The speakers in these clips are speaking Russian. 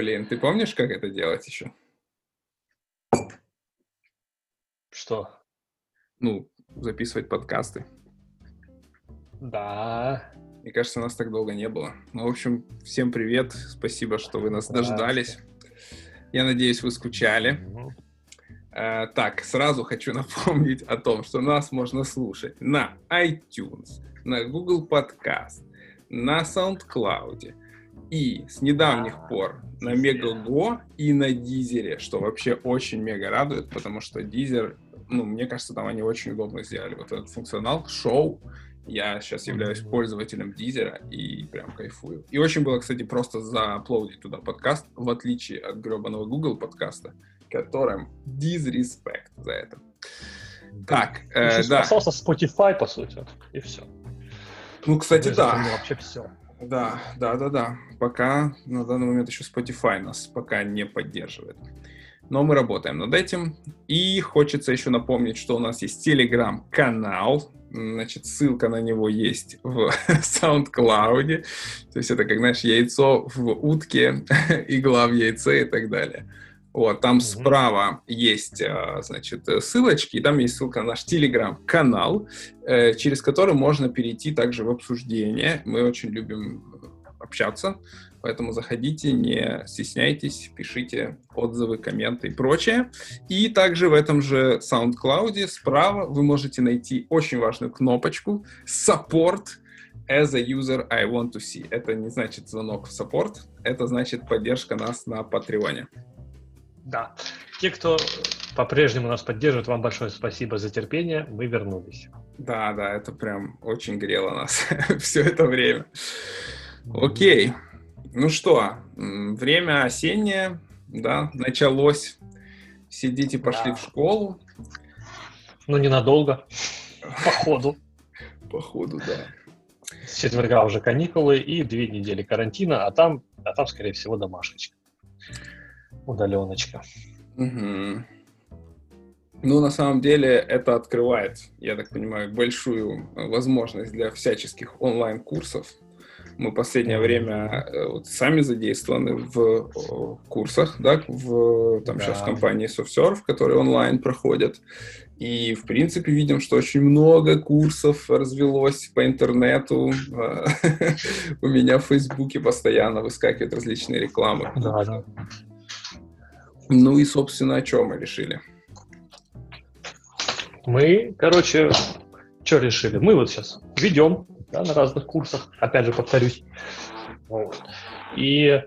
Блин, ты помнишь, как это делать еще? Что? Ну, записывать подкасты. Да. Мне кажется, нас так долго не было. Ну, в общем, всем привет. Спасибо, что вы нас дождались. Я надеюсь, вы скучали. Э, так, сразу хочу напомнить о том, что нас можно слушать на iTunes, на Google Podcast, на SoundCloud и с недавних пор на Мегаго и на Дизере, что вообще очень мега радует, потому что Дизер, ну, мне кажется, там они очень удобно сделали вот этот функционал, шоу, я сейчас являюсь пользователем Дизера и прям кайфую. И очень было, кстати, просто зааплодить туда подкаст, в отличие от гребаного Google подкаста, которым disrespect за это. Так, э, да. Остался Spotify, по сути, и все. Ну, кстати, да. Вообще все. Да, да, да, да. Пока на данный момент еще Spotify нас пока не поддерживает. Но мы работаем над этим. И хочется еще напомнить, что у нас есть телеграм-канал. Значит, ссылка на него есть в SoundCloud. То есть это, как, знаешь, яйцо в утке, игла в яйце и так далее. Вот, там mm-hmm. справа есть, а, значит, ссылочки, и там есть ссылка на наш телеграм-канал, э, через который можно перейти также в обсуждение. Мы очень любим общаться, поэтому заходите, не стесняйтесь, пишите отзывы, комменты и прочее. И также в этом же SoundCloud справа вы можете найти очень важную кнопочку «Support», as a user I want to see. Это не значит звонок в саппорт, это значит поддержка нас на Патреоне. Да. Те, кто по-прежнему нас поддерживает, вам большое спасибо за терпение. Мы вернулись. Да, да, это прям очень грело нас все это время. Окей. Ну что, время осеннее, да, началось. Сидите, пошли да. в школу. Ну, ненадолго. Походу. Походу, да. С четверга уже каникулы и две недели карантина, а там, а там скорее всего, домашечка удаленочка. Угу. Ну, на самом деле, это открывает, я так понимаю, большую возможность для всяческих онлайн-курсов. Мы последнее время э, вот, сами задействованы в курсах, да, в там да. сейчас компании SoftServe, которые онлайн проходят. И, в принципе, видим, что очень много курсов развелось по интернету. У меня в Фейсбуке постоянно выскакивают различные рекламы. Да, да. Ну и, собственно, о чем мы решили? Мы, короче, что решили? Мы вот сейчас ведем да, на разных курсах, опять же, повторюсь. Вот. И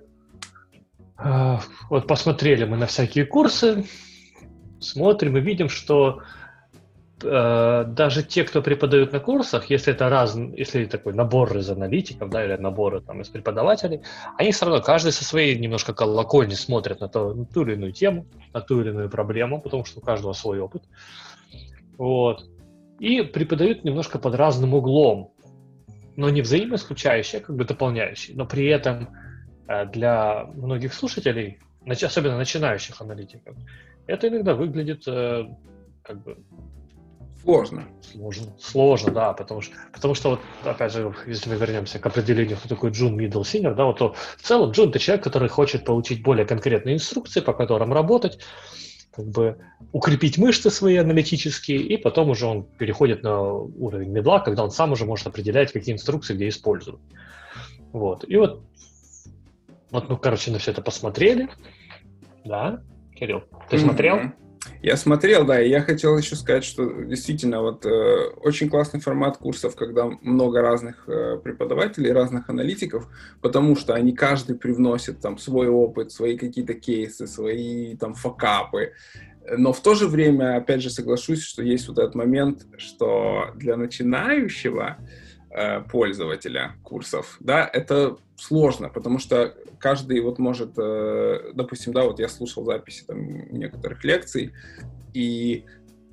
э, вот посмотрели мы на всякие курсы, смотрим и видим, что э, даже те, кто преподают на курсах, если это раз, если такой набор из аналитиков, да, или наборы там из преподавателей, они все равно каждый со своей немножко колокольни смотрят на, то, на ту или иную тему, на ту или иную проблему, потому что у каждого свой опыт. Вот. И преподают немножко под разным углом, но не взаимоисключающие, а как бы дополняющие. Но при этом э, для многих слушателей, особенно начинающих аналитиков, это иногда выглядит э, как бы Сложно. Сложно. Сложно, да, потому что, потому что вот, опять же, если мы вернемся к определению, кто такой Джун Middle Senior, да, вот то в целом Джун это человек, который хочет получить более конкретные инструкции, по которым работать, как бы укрепить мышцы свои аналитические, и потом уже он переходит на уровень медла, когда он сам уже может определять, какие инструкции где использовать. Вот. И вот, вот, ну, короче, на все это посмотрели. Да, Кирилл, ты mm-hmm. смотрел? Я смотрел, да, и я хотел еще сказать, что действительно вот э, очень классный формат курсов, когда много разных э, преподавателей, разных аналитиков, потому что они каждый привносит там свой опыт, свои какие-то кейсы, свои там факапы. Но в то же время, опять же, соглашусь, что есть вот этот момент, что для начинающего э, пользователя курсов, да, это сложно, потому что каждый вот может, э, допустим, да, вот я слушал записи там некоторых лекций, и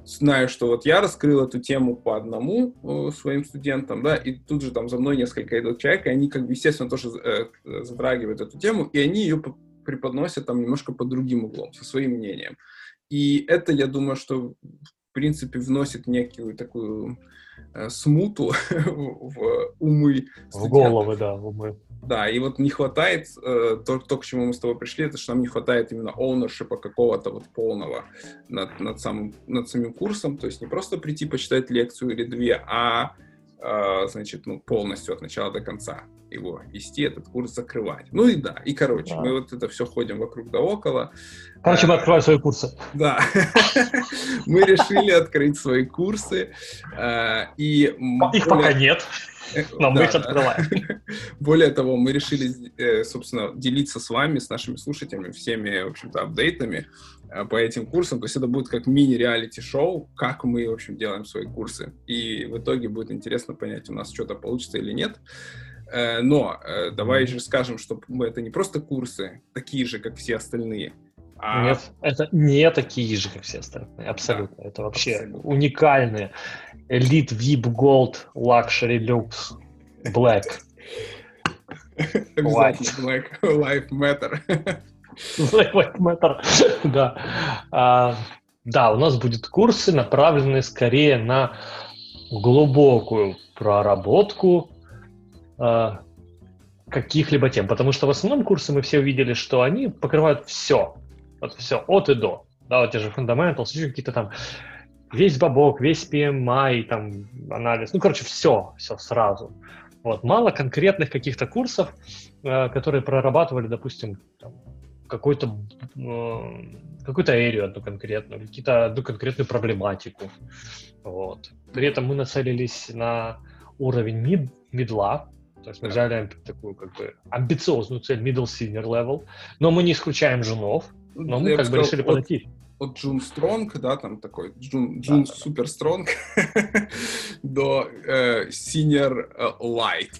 знаю, что вот я раскрыл эту тему по одному э, своим студентам, да, и тут же там за мной несколько идут человек, и они, как бы, естественно, тоже э, затрагивают эту тему, и они ее преподносят там немножко под другим углом, со своим мнением. И это, я думаю, что в принципе, вносит некую такую э, смуту в умы. В головы, да, в умы. Да, и вот не хватает, э, то, то, к чему мы с тобой пришли, это что нам не хватает именно оунершипа какого-то вот полного над, над, самым, над самим курсом, то есть не просто прийти почитать лекцию или две, а, значит, ну, полностью от начала до конца его вести, этот курс закрывать. Ну и да, и короче, да. мы вот это все ходим вокруг да около. Короче, мы открываем свои курсы. Да, мы решили открыть свои курсы. Э, и Их пока нет. Но мы их открываем. Более того, мы решили, э, собственно, делиться с вами, с нашими слушателями, всеми, в общем-то, апдейтами э, по этим курсам. То есть это будет как мини-реалити-шоу, как мы, в общем, делаем свои курсы. И в итоге будет интересно понять, у нас что-то получится или нет. Э, но давай же скажем, что это не просто курсы, такие же, как все остальные, а... Нет, это не такие же, как все остальные, абсолютно. Да, это вообще абсолютно. уникальные. Elite, VIP, Gold, Luxury, Lux, Black. Обязательно Black. Life Matter. Life Matter, да. А, да, у нас будут курсы, направленные скорее на глубокую проработку а, каких-либо тем. Потому что в основном курсы мы все увидели, что они покрывают все. Вот все, от и до. Да, вот те же fundamentals, еще какие-то там весь бабок, весь PMI, там, анализ. Ну, короче, все, все сразу. Вот, мало конкретных каких-то курсов, э, которые прорабатывали, допустим, там, какой-то э, какую-то эрию одну конкретную, какие-то одну конкретную проблематику. Вот. При этом мы нацелились на уровень мид, мидла, то есть мы взяли такую как бы амбициозную цель middle senior level, но мы не исключаем женов, но мы Я как бы решили подойти. От Джун Стронг, да, там такой Джун, Джун да, Супер Стронг, до э, Senior э, Light.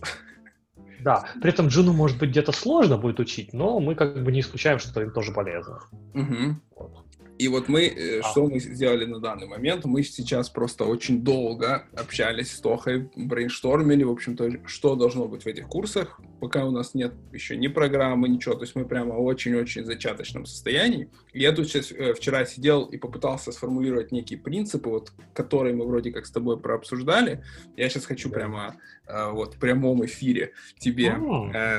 Да, при этом Джуну, может быть, где-то сложно будет учить, но мы как бы не исключаем, что им тоже полезно. Угу. Вот. И вот мы, а. что мы сделали на данный момент, мы сейчас просто очень долго общались с Тохой, брейнштормили, в общем-то, что должно быть в этих курсах, пока у нас нет еще ни программы, ничего, то есть мы прямо в очень-очень зачаточном состоянии. И я тут сейчас э, вчера сидел и попытался сформулировать некие принципы, вот, которые мы вроде как с тобой прообсуждали. Я сейчас хочу прямо э, вот в прямом эфире тебе,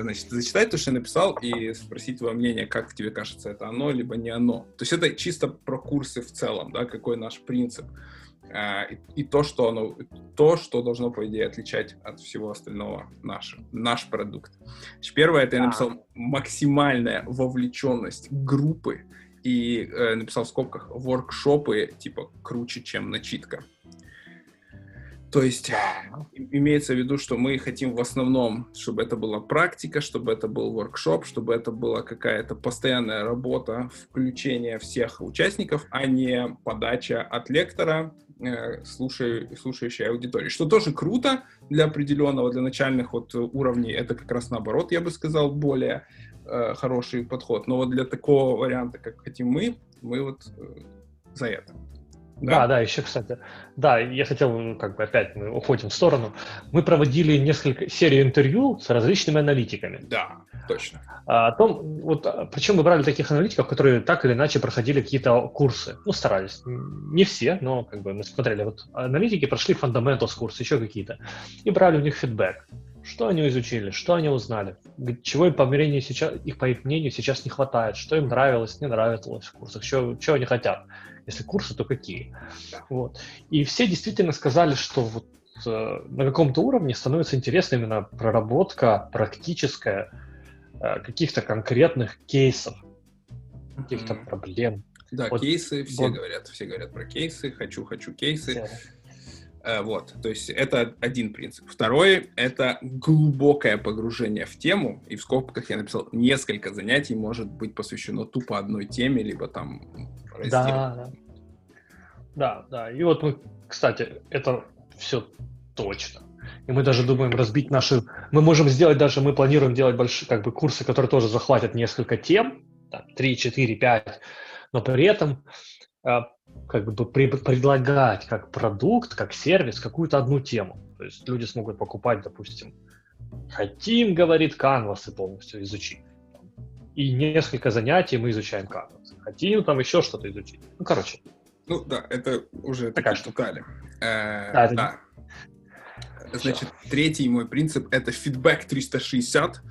значит, зачитать то, что я написал, и спросить твое мнение, как тебе кажется, это оно, либо не оно. То есть это чисто про курсы в целом, да, какой наш принцип. А, и, и то, что оно, то, что должно, по идее, отличать от всего остального наш, наш продукт. Значит, первое, это я написал максимальная вовлеченность группы и э, написал в скобках воркшопы, типа, круче, чем начитка. То есть имеется в виду, что мы хотим в основном, чтобы это была практика, чтобы это был воркшоп, чтобы это была какая-то постоянная работа, включение всех участников, а не подача от лектора, э, слушай, слушающей аудитории. Что тоже круто для определенного, для начальных вот уровней. Это как раз наоборот, я бы сказал, более э, хороший подход. Но вот для такого варианта, как хотим мы, мы вот э, за это. Да? да, да, еще, кстати. Да, я хотел, ну, как бы опять мы уходим в сторону. Мы проводили несколько серий интервью с различными аналитиками. Да, точно. А, о том, вот, а, причем мы брали таких аналитиков, которые так или иначе проходили какие-то курсы. Ну, старались. Не все, но как бы мы смотрели. Вот аналитики прошли fundamentals курсы, еще какие-то. И брали у них фидбэк. Что они изучили, что они узнали, чего им, по мнению сейчас, их, по их мнению, сейчас не хватает, что им нравилось, не нравилось в курсах, что, чего они хотят. Если курсы, то какие. Вот. И все действительно сказали, что вот э, на каком-то уровне становится интересна именно проработка практическая э, каких-то конкретных кейсов, каких-то проблем. Да, вот, кейсы, все вот. говорят, все говорят про кейсы, хочу, хочу кейсы. Все. Э, вот, то есть это один принцип. Второй — это глубокое погружение в тему, и в скобках я написал, несколько занятий может быть посвящено тупо одной теме, либо там раздел. Да, да, да. И вот мы, кстати, это все точно. И мы даже думаем разбить наши... Мы можем сделать даже, мы планируем делать большие как бы курсы, которые тоже захватят несколько тем, там, 3, 4, 5, но при этом э, как бы предлагать как продукт, как сервис какую-то одну тему. То есть люди смогут покупать, допустим, хотим, говорит, канвасы полностью изучить. И несколько занятий мы изучаем канвас. Хотим там еще что-то изучить. Ну, короче. Ну да, это уже Такая такие детали. Э, Да, это- да. Значит, третий мой принцип — это фидбэк 360.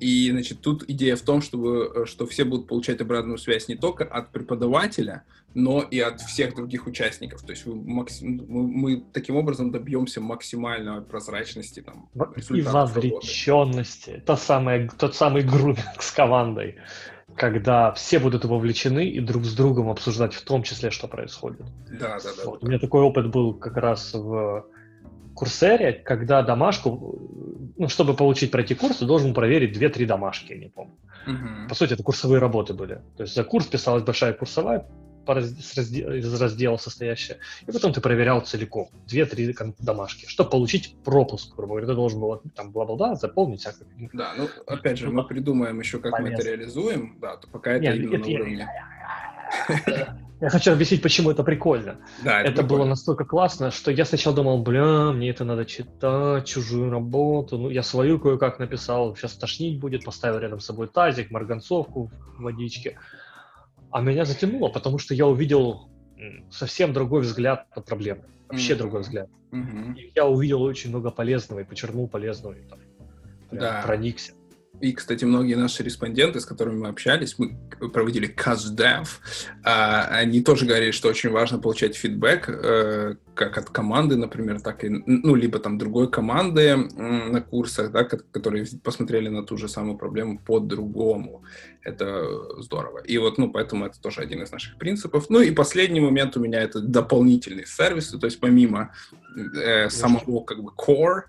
И, значит, тут идея в том, чтобы, э, что все будут получать обратную связь не только от преподавателя, но и от всех других участников. То есть максим- мы, мы таким образом добьемся максимальной прозрачности там, И вовлеченности. Та самая, тот самый груминг с командой, когда все будут вовлечены и друг с другом обсуждать в том числе, что происходит. Да, да, да. Вот. У меня такой опыт был как раз в Курсере, когда домашку, ну, чтобы получить пройти курс, ты должен проверить 2-3 домашки, я не помню. Мгм. По сути, это курсовые работы были. То есть за курс писалась большая курсовая по из раздела состоящая, и потом ты проверял целиком 2-3 кон- домашки, чтобы получить пропуск, грубо говоря. Ты должен был там бла-бла-бла заполнить всякое. Да, ну, опять же, мы придумаем еще, как мы это полезно. реализуем. Да, то пока это Нет, именно это на я- уровне. Я хочу объяснить, почему это прикольно. Да, Это было прикольно. настолько классно, что я сначала думал, бля, мне это надо читать, чужую работу. Ну, я свою кое-как написал, сейчас тошнить будет, поставил рядом с собой тазик, марганцовку в водичке. А меня затянуло, потому что я увидел совсем другой взгляд на проблему. Вообще Мгм. другой взгляд. Мгм. И я увидел очень много полезного и почерпнул полезного. И там, прям Да. проникся. И, кстати, многие наши респонденты, с которыми мы общались, мы проводили каздев, а, они тоже говорили, что очень важно получать фидбэк, э, как от команды, например, так и, ну, либо там другой команды на курсах, да, ко- которые посмотрели на ту же самую проблему по-другому. Это здорово. И вот, ну, поэтому это тоже один из наших принципов. Ну, и последний момент у меня это дополнительные сервисы, то есть помимо э, самого, как бы, core,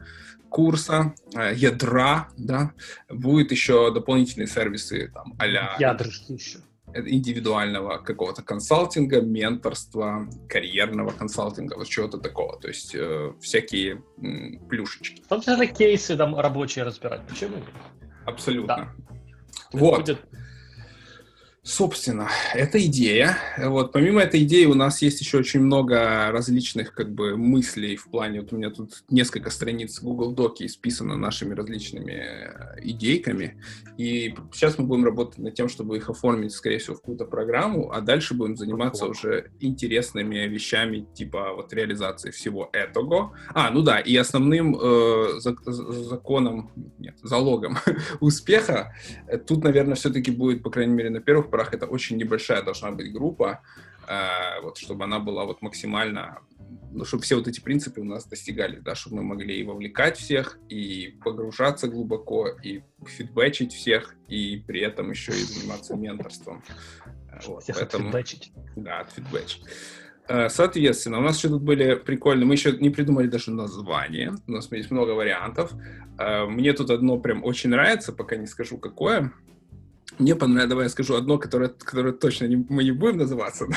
курса, э, ядра, да, будет еще дополнительные сервисы там а-ля Ядрышки еще. индивидуального какого-то консалтинга, менторства, карьерного консалтинга, вот чего-то такого. То есть э, всякие м, плюшечки. Числе кейсы там рабочие разбирать. Почему? Абсолютно. Это Вот. будет Собственно, это идея. Вот, помимо этой идеи у нас есть еще очень много различных как бы мыслей в плане, вот у меня тут несколько страниц Google Доки исписано нашими различными э, идейками, и сейчас мы будем работать над тем, чтобы их оформить, скорее всего, в какую-то программу, а дальше будем заниматься Прикольно. уже интересными вещами, типа вот реализации всего этого. А, ну да, и основным э, зак- законом, нет, залогом успеха Тут, наверное, все-таки будет, по крайней мере, на первых порах, это очень небольшая должна быть группа, э, вот, чтобы она была вот максимально, ну, чтобы все вот эти принципы у нас достигались, да, чтобы мы могли и вовлекать всех, и погружаться глубоко, и фидбэчить всех, и при этом еще и заниматься менторством. Э, Вот, всех поэтому... отфидбэчить. Да, отфидбэч. Э, Соответственно, у нас еще тут были прикольные, мы еще не придумали даже название, у нас есть много вариантов. Э, Мне тут одно прям очень нравится, пока не скажу какое. Мне понравилось, давай я скажу одно, которое, которое точно не- мы не будем называться,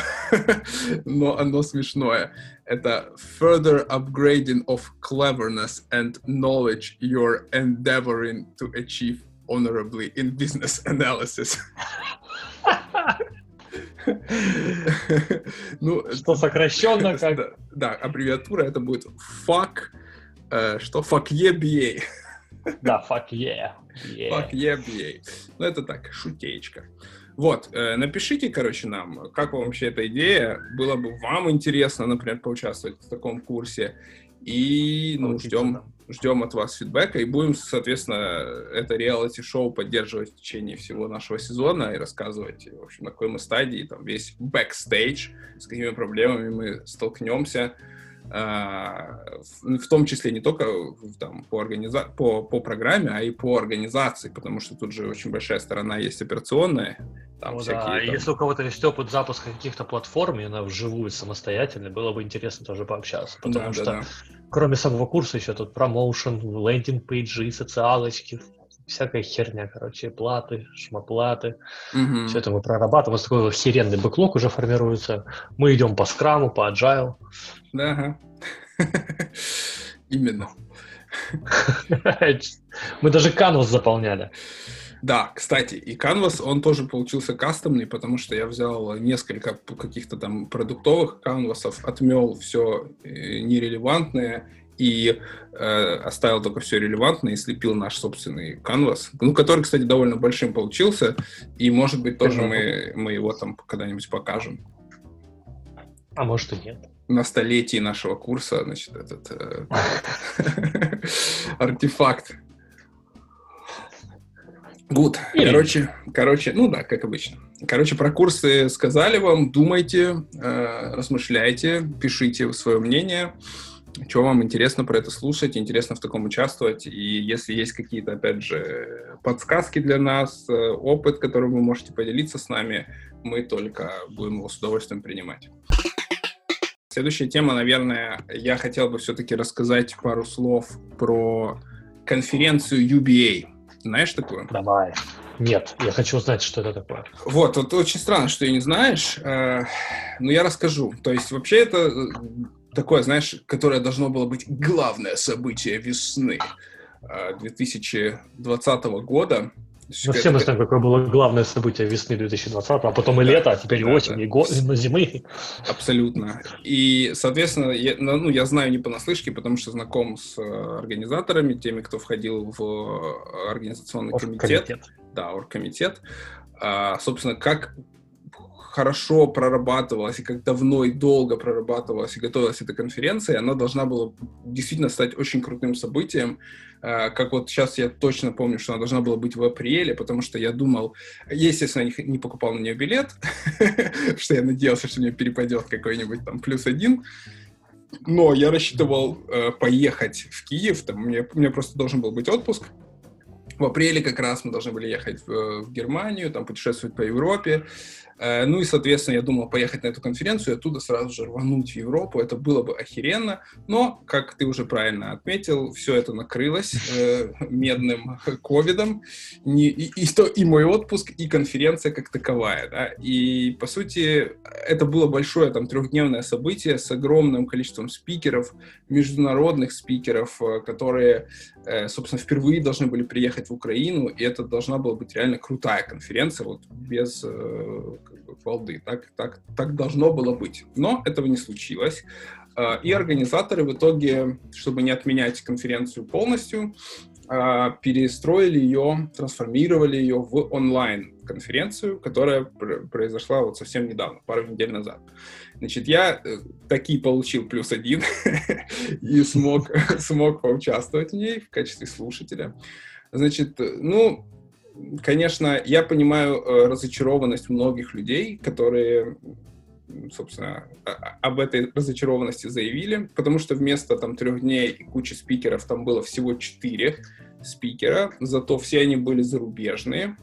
но оно смешное. Это further upgrading of cleverness and knowledge you're endeavoring to achieve honorably in business analysis. Ну, Что сокращенно как... да, да, аббревиатура это будет fuck, э, что fuck yeah BA. Да, fuck yeah. yeah. Fuck yeah BA. Ну, это так, шутеечка. Вот, э, напишите, короче, нам, как вам вообще эта идея, было бы вам интересно, например, поучаствовать в таком курсе, и, ну, ждем, ждем от вас фидбэка, и будем, соответственно, это реалити-шоу поддерживать в течение всего нашего сезона и рассказывать, в общем, на какой мы стадии, там, весь бэкстейдж, с какими проблемами мы столкнемся, в, в том числе не только там, по, организа... по, по программе, а и по организации, потому что тут же очень большая сторона есть операционная, там Ну да, всякие... и там- если у кого-то есть опыт запуска каких-то платформ, и она вживую самостоятельно, было бы интересно тоже пообщаться. Потому Да, что да, да. кроме самого курса еще тут промоушен, лендинг-пейджи, социалочки, всякая херня, короче, платы, шмоплаты. Мгм. Все это мы прорабатываем. У нас такой херенный бэклог уже формируется. Мы идем по скраму, по agile. Да. Именно. Мы даже канвас заполняли. Да, кстати, и Canvas, он тоже получился кастомный, потому что я взял несколько каких-то там продуктовых канвасов, отмел все нерелевантное и э, оставил только все релевантное и слепил наш собственный канвас, ну, который, кстати, довольно большим получился, и, может быть, тоже мы, мы его там когда-нибудь покажем. А может и нет. На столетии нашего курса, значит, этот э, артефакт. Гуд. Короче, короче, ну да, как обычно. Короче, про курсы сказали вам, думайте, э, размышляйте, пишите свое мнение, что вам интересно про это слушать, интересно в таком участвовать, и если есть какие-то, опять же, подсказки для нас, э, опыт, которым вы можете поделиться с нами, мы только будем его с удовольствием принимать. Следующая тема, наверное, я хотел бы все-таки рассказать пару слов про конференцию UBA. Знаешь такую? Давай. Нет, я хочу узнать, что это такое. Вот, вот очень странно, что ты не знаешь, э, но я расскажу. То есть вообще это э, такое, знаешь, которое должно было быть главное событие весны 2020 э, года. Ну, все мы знаем, какое было главное событие весны 2020, а потом и лето, а теперь и осень, да. и го... зимы. Абсолютно. И, соответственно, я, ну, я знаю не понаслышке, потому что знаком с э, организаторами, теми, кто входил в э, организационный комитет. комитет. Да, оргкомитет. А, собственно, как хорошо прорабатывалась и как давно и долго прорабатывалась и готовилась эта конференция, она должна была действительно стать очень крутым событием. А, как вот сейчас я точно помню, что она должна была быть в апреле, потому что я думал, естественно, не, не покупал на нее билет, что я надеялся, что мне перепадет какой-нибудь там плюс один. Но я рассчитывал э, поехать в Киев, там у меня, у меня просто должен был быть отпуск, в апреле как раз мы должны были ехать в, в Германию, там путешествовать по Европе. Э, ну и, соответственно, я думал поехать на эту конференцию и оттуда сразу же рвануть в Европу. Это было бы охеренно. Но, как ты уже правильно отметил, все это накрылось э, медным ковидом. И, и, то, и мой отпуск, и конференция как таковая. Да? И, по сути, это было большое там трехдневное событие с огромным количеством спикеров, международных спикеров, э, которые, э, собственно, впервые должны были приехать в Украину. И это должна была быть реально крутая конференция, вот без э, балды. Так, так, так должно было быть. Но этого не случилось. А, и организаторы в итоге, чтобы не отменять конференцию полностью, а, перестроили ее, трансформировали ее в онлайн-конференцию, которая произошла вот совсем недавно, пару недель назад. Значит, я э, таки получил плюс один и смог, смог поучаствовать в ней в качестве слушателя. Значит, ну, конечно, я понимаю э, разочарованность многих людей, которые собственно, об этой разочарованности заявили, потому что вместо там трех дней и кучи спикеров там было всего четыре спикера, зато все они были зарубежные.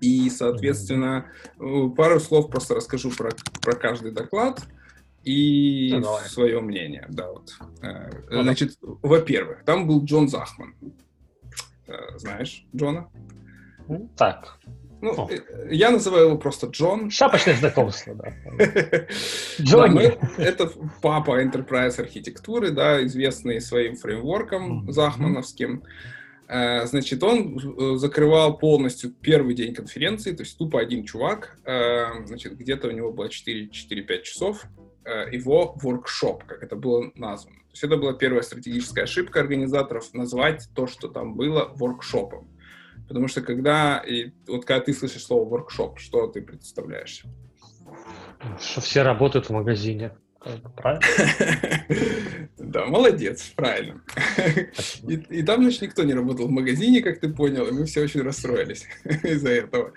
И, соответственно, э, пару слов просто расскажу про, про каждый доклад и ну, свое мнение. Да, вот. Э, значит, во-первых, там был Джон Захман. Знаешь Джона? Так. Ну, э, я называю его просто Джон. Шапочное знакомство, да. Джонни. Это папа enterprise архитектуры, да, известный своим фреймворком захмановским. Э, значит, он э, закрывал полностью первый день конференции, то есть тупо один чувак, значит, где-то у него было 4-5 часов, его воркшоп, как это было названо. То есть это была первая стратегическая ошибка организаторов назвать то, что там было, воркшопом. Потому что когда, и, вот когда ты слышишь слово воркшоп, что ты представляешь? Что все работают в магазине. Правильно? Да, молодец, правильно. И, и там, значит, никто не работал в магазине, как ты понял, и мы все очень расстроились из-за этого.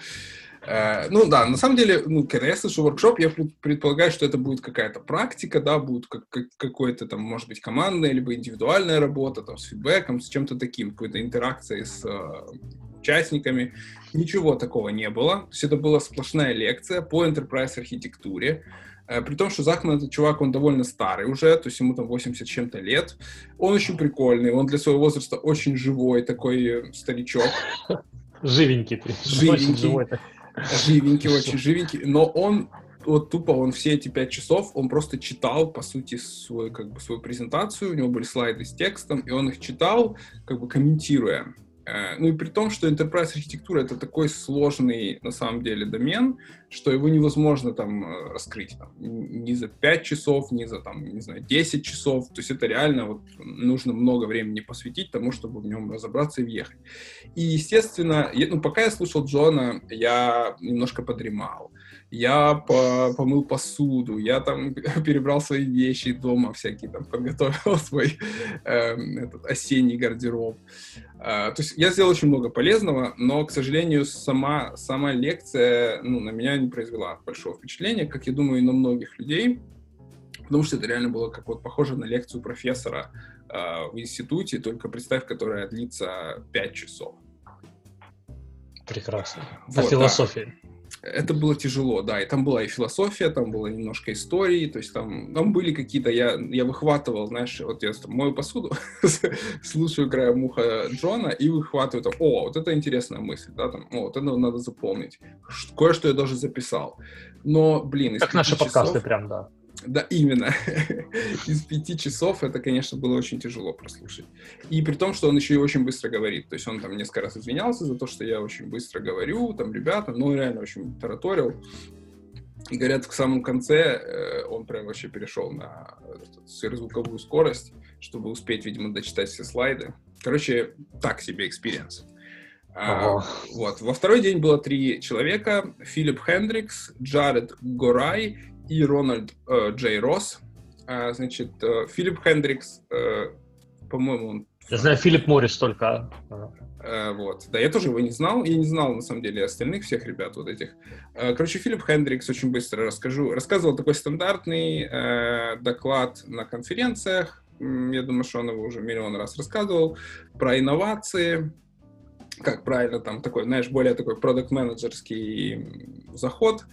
Uh, ну да, на самом деле, ну, когда я слышу воркшоп, я предполагаю, что это будет какая-то практика, да, будет как, как, какой-то там, может быть, командная, либо индивидуальная работа, там, с фидбэком, с чем-то таким, какой-то интеракцией с uh, участниками. Ничего такого не было. То есть это была сплошная лекция по enterprise архитектуре. Э, при том, что Захман, этот чувак, он довольно старый уже, то есть ему там 80 чем-то лет. Он очень прикольный, он для своего возраста очень живой такой старичок. Живенький. Живенький. Живенький, очень живенький. Но он вот тупо он все эти пять часов, он просто читал, по сути, свой, как бы, свою презентацию, у него были слайды с текстом, и он их читал, как бы комментируя. Э, ну и при том, что enterprise архитектура это такой сложный на самом деле домен, что его невозможно там э, раскрыть там, ни за 5 часов, ни за там, не знаю, 10 часов. То есть это реально вот нужно много времени посвятить тому, чтобы в нем разобраться и въехать. И, естественно, я, ну, пока я слушал Джона, я немножко подремал. Я по помыл посуду, я там перебрал свои вещи дома всякие, там подготовил свой э, этот осенний гардероб. Э, то есть я сделал очень много полезного, но, к сожалению, сама, сама лекция ну, на меня не произвела большого впечатления, как я думаю, и на многих людей, потому что это реально было как вот похоже на лекцию профессора э, в институте, только представь, которая длится 5 часов. Прекрасно. Вот, а философия? Да. Это было тяжело, да, и там была и философия, там было немножко истории, то есть там, там были какие-то, я, я выхватывал, знаешь, вот я там мою посуду, слушаю краем уха Джона и выхватываю там, о, вот это интересная мысль, да, там, о, вот это надо запомнить, кое-что я даже записал, но, блин... Как наши часов, подкасты прям, да. Да, именно. Из пяти часов это, конечно, было очень тяжело прослушать. И при том, что он еще и очень быстро говорит. То есть он там несколько раз извинялся за то, что я очень быстро говорю, там, ребята, ну, реально очень тараторил. И говорят, в самом конце э, он прям вообще перешел на сверхзвуковую скорость, чтобы успеть, видимо, дочитать все слайды. Короче, так себе experience. А, вот. Во второй день было три человека. Филипп Хендрикс, Джаред Горай и Рональд э, Джей Росс. А, значит, э, Филипп Хендрикс, э, по-моему, он... Я знаю Филипп Моррис только. Э, вот. Да, я тоже его не знал. Я не знал, на самом деле, остальных всех ребят вот этих. Э, короче, Филипп Хендрикс, очень быстро расскажу. Рассказывал такой стандартный э, доклад на конференциях. Я думаю, что он его уже миллион раз рассказывал. Про инновации, как правильно, там такой, знаешь, более такой продукт-менеджерский заход.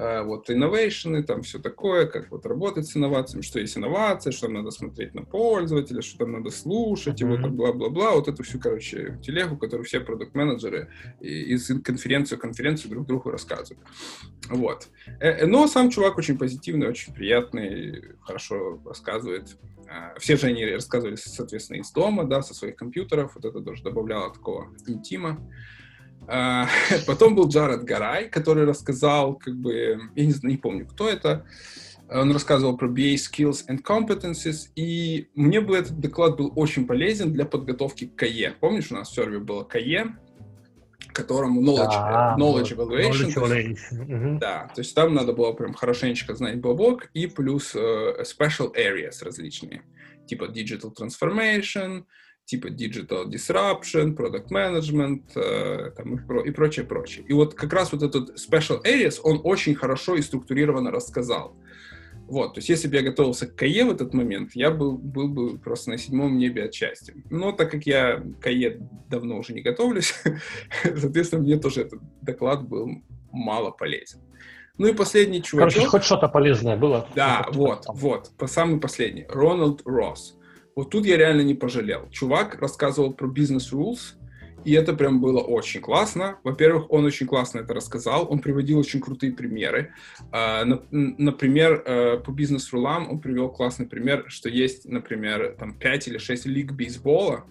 А, вот инновейшены, там все такое, как вот работать с инновациями, что есть инновация, что надо смотреть на пользователя, что там надо слушать, mm-hmm. и вот бла-бла-бла, вот эту всю, короче, телегу, которую все продукт-менеджеры из конференции в конференцию друг другу рассказывают. Вот. Э, э, но сам чувак очень позитивный, очень приятный, хорошо рассказывает. Все же они рассказывали, соответственно, из дома, да, со своих компьютеров, вот это тоже добавляло такого интима. А, потом был Джаред Гарай, который рассказал, как бы, я не, не помню, кто это, он рассказывал про BA Skills and Competencies, и мне бы этот доклад был очень полезен для подготовки к КАЕ. Помнишь, у нас в сервере было КАЕ, которому knowledge, да, knowledge evaluation. Knowledge evaluation. Uh-huh. Да, то есть там надо было прям хорошенечко знать бабок и плюс uh, special areas различные, типа digital transformation, типа digital disruption, product management э, там, и, про, и прочее, прочее. И вот как раз вот этот special areas он очень хорошо и структурированно рассказал. Вот, то есть если бы я готовился к КАЕ в этот момент, я был, был бы просто на седьмом небе от счастья. Но так как я к КАЕ давно уже не готовлюсь, соответственно, мне тоже этот доклад был мало полезен. Ну и последний чувак. Короче, хоть что-то полезное было. Да, вот, вот, по самый последний. Рональд Росс. Вот тут я реально не пожалел. Чувак рассказывал про бизнес rules, и это прям было очень классно. Во-первых, он очень классно это рассказал, он приводил очень крутые примеры. А, например, э, по бизнес-рулам он привел классный пример, что есть, например, там 5 или 6 лиг бейсбола,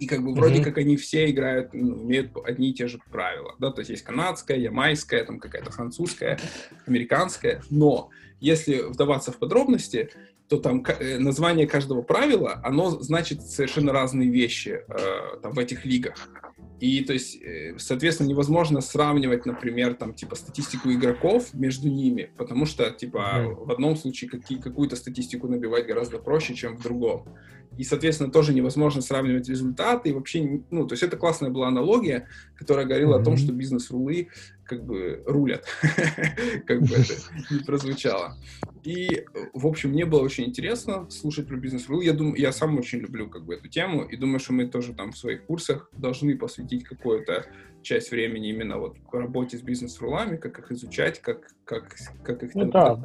и как бы вроде mm-hmm. как они все играют, ну, имеют одни и те же правила, да, то есть есть канадская, ямайская, там какая-то французская, американская, но если вдаваться в подробности, то там э, название каждого правила, оно значит совершенно разные вещи э, там, в этих лигах. И, то есть, э, соответственно, невозможно сравнивать, например, там, типа, статистику игроков между ними, потому что, типа, в одном случае какие, какую-то статистику набивать гораздо проще, чем в другом. И, соответственно, тоже невозможно сравнивать результаты. И вообще, ну, то есть это классная была аналогия, которая говорила mm-hmm. о том, что бизнес-рулы как бы рулят, как бы это не прозвучало. И, в общем, мне было очень интересно слушать про бизнес-рулы. Я думаю, я сам очень люблю как бы эту тему, и думаю, что мы тоже там в своих курсах должны посвятить какую-то часть времени именно вот работе с бизнес-рулами, как их изучать, как, как, как их ну, да.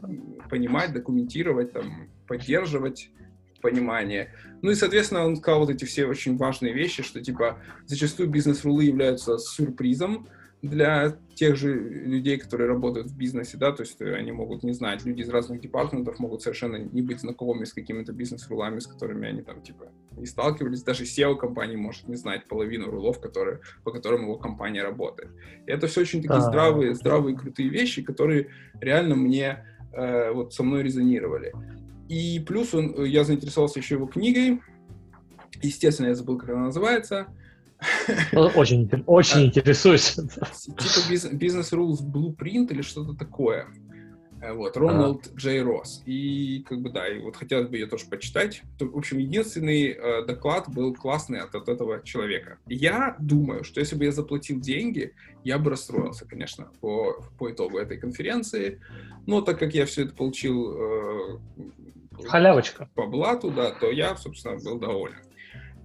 понимать, документировать, там, поддерживать понимание. Ну и, соответственно, он сказал вот эти все очень важные вещи, что, типа, зачастую бизнес-рулы являются сюрпризом, для тех же людей, которые работают в бизнесе, да, то есть они могут не знать, люди из разных департаментов могут совершенно не быть знакомыми с какими-то бизнес-рулами, с которыми они там, типа, не сталкивались. Даже SEO компании может не знать половину рулов, которые, по которым его компания работает. И это все очень такие здравые, здравые, крутые вещи, которые реально мне э, вот со мной резонировали. И плюс он, я заинтересовался еще его книгой. Естественно, я забыл, как она называется. Очень, очень интересуюсь. Типа бизнес rules blueprint или что-то такое. Э, вот, Рональд Джей Росс. И как бы да, и вот хотелось бы ее тоже почитать. В общем, единственный э, доклад был классный от, от этого человека. Я думаю, что если бы я заплатил деньги, я бы расстроился, конечно, по, по итогу этой конференции. Но так как я все это получил... Э, Халявочка. По блату, да, то я, собственно, был доволен.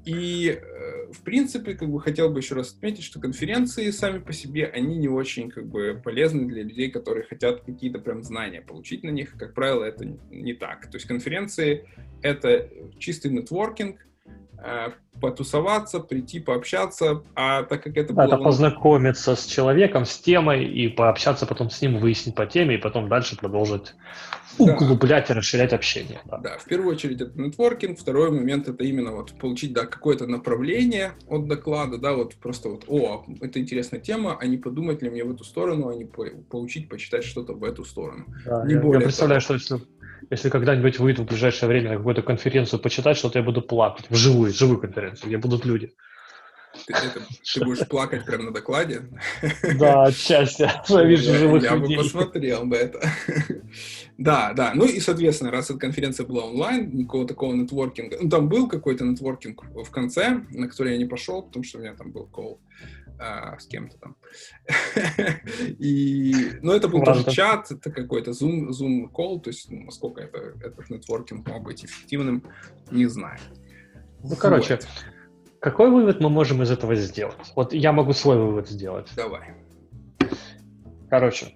И, э, в принципе, как бы хотел бы еще раз отметить, что конференции сами по себе, они не очень как бы полезны для людей, которые хотят какие-то прям знания получить на них. Как правило, это не так. То есть конференции — это чистый нетворкинг, потусоваться, прийти, пообщаться, а так как это было... Это познакомиться с человеком, с темой и пообщаться потом с ним, выяснить по теме и потом дальше продолжить углублять да. и расширять общение. Да. да, в первую очередь это нетворкинг, второй момент это именно вот получить, да, какое-то направление от доклада, да, вот просто вот, о, это интересная тема, а не подумать ли мне в эту сторону, а не по получить, почитать что-то в эту сторону. Да, не я, более я представляю, того. что если если когда-нибудь выйду в ближайшее время на какую-то конференцию почитать что-то, я буду плакать. В живую, живую конференцию, где будут люди. Ты, это, ты будешь плакать прямо на докладе? Да, отчасти. Я вижу живых Я бы посмотрел бы это. Да, да. Ну и, соответственно, раз эта конференция была онлайн, никакого такого нетворкинга. Ну, там был какой-то нетворкинг в конце, на который я не пошел, потому что у меня там был кол а, с кем-то там. и, ну, это был тоже чат, это какой-то Zoom, Zoom call, то есть ну, насколько это, этот нетворкинг мог быть эффективным, не знаю. Ну, короче, вот. какой вывод мы можем из этого сделать? Вот я могу свой вывод сделать. Давай. Короче,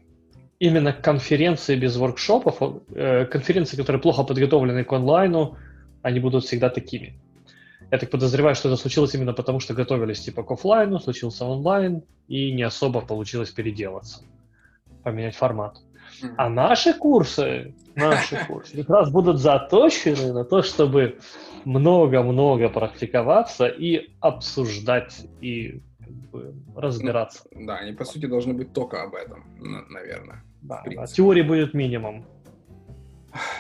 именно конференции без воркшопов, э, конференции, которые плохо подготовлены к онлайну, они будут всегда такими. Я так подозреваю, что это случилось именно потому, что готовились типа к офлайну, случился онлайн, и не особо получилось переделаться, поменять формат. А наши курсы, наши курсы как раз будут заточены на то, чтобы много-много практиковаться и обсуждать и как бы, разбираться. Ну, да, они по сути должны быть только об этом, наверное. Да, да теории будет минимум.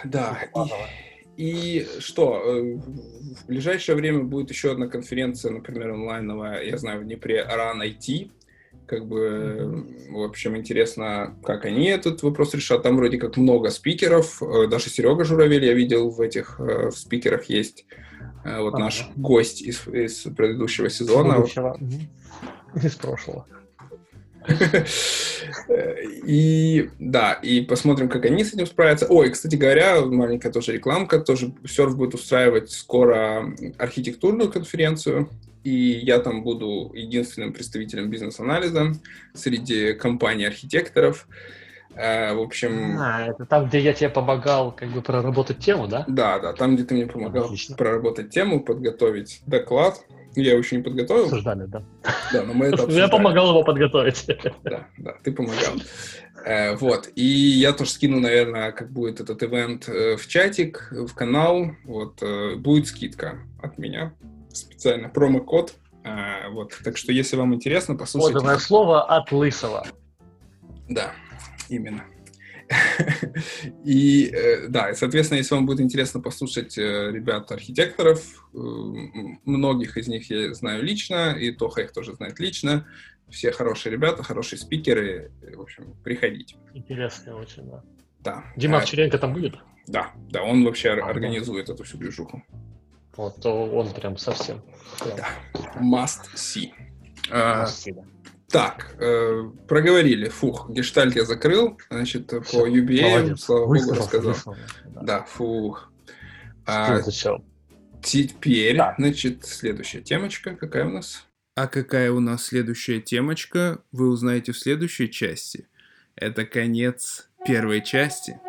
Да, и, и что, э, в ближайшее время будет еще одна конференция, например, онлайновая, я знаю, в Днепре Run IT, как бы, в общем, интересно, как они этот вопрос решат. Там вроде как много спикеров. Э, даже Серега Журавель я видел в этих в спикерах есть. Вот а, наш гость из, из предыдущего сезона. Предыдущего. Из прошлого. И да, и посмотрим, как они с этим справятся. Ой, кстати говоря, маленькая тоже рекламка, тоже Серф будет устраивать скоро архитектурную конференцию, и я там буду единственным представителем бизнес-анализа среди компаний архитекторов. Э, в общем... А, это там, где я тебе помогал как бы проработать тему, да? Да, да, там, где ты мне помогал Отлично. проработать тему, подготовить доклад. Я его еще не подготовил. Обсуждали, да. Да, но мы это обсуждали. Я помогал его подготовить. Да, да, ты помогал. Э, вот, и я тоже скину, наверное, как будет этот ивент э, в чатик, в канал. Вот, будет скидка от меня, специально промокод. Вот, так что, если вам интересно, послушайте. Кодовое слово от Лысого. Да, именно. И э, да, соответственно, если вам будет интересно послушать э, ребят-архитекторов, э, многих из них я знаю лично, и Тоха их тоже знает лично. Все хорошие ребята, хорошие спикеры. В общем, приходите. Интересно очень, да. Да. Дима Овчаренко там будет? Да, да, он вообще а, организует да. эту всю движуху. Вот, то он прям совсем. Прям. Да. Must see. Must see да. Так, э, проговорили. Фух, гештальт я закрыл. Значит, Все, по UBA, слава богу, рассказал. да. да, фух. А, теперь, да. значит, следующая темочка. Какая у нас? А какая у нас следующая темочка, вы узнаете в следующей части. Это конец первой части.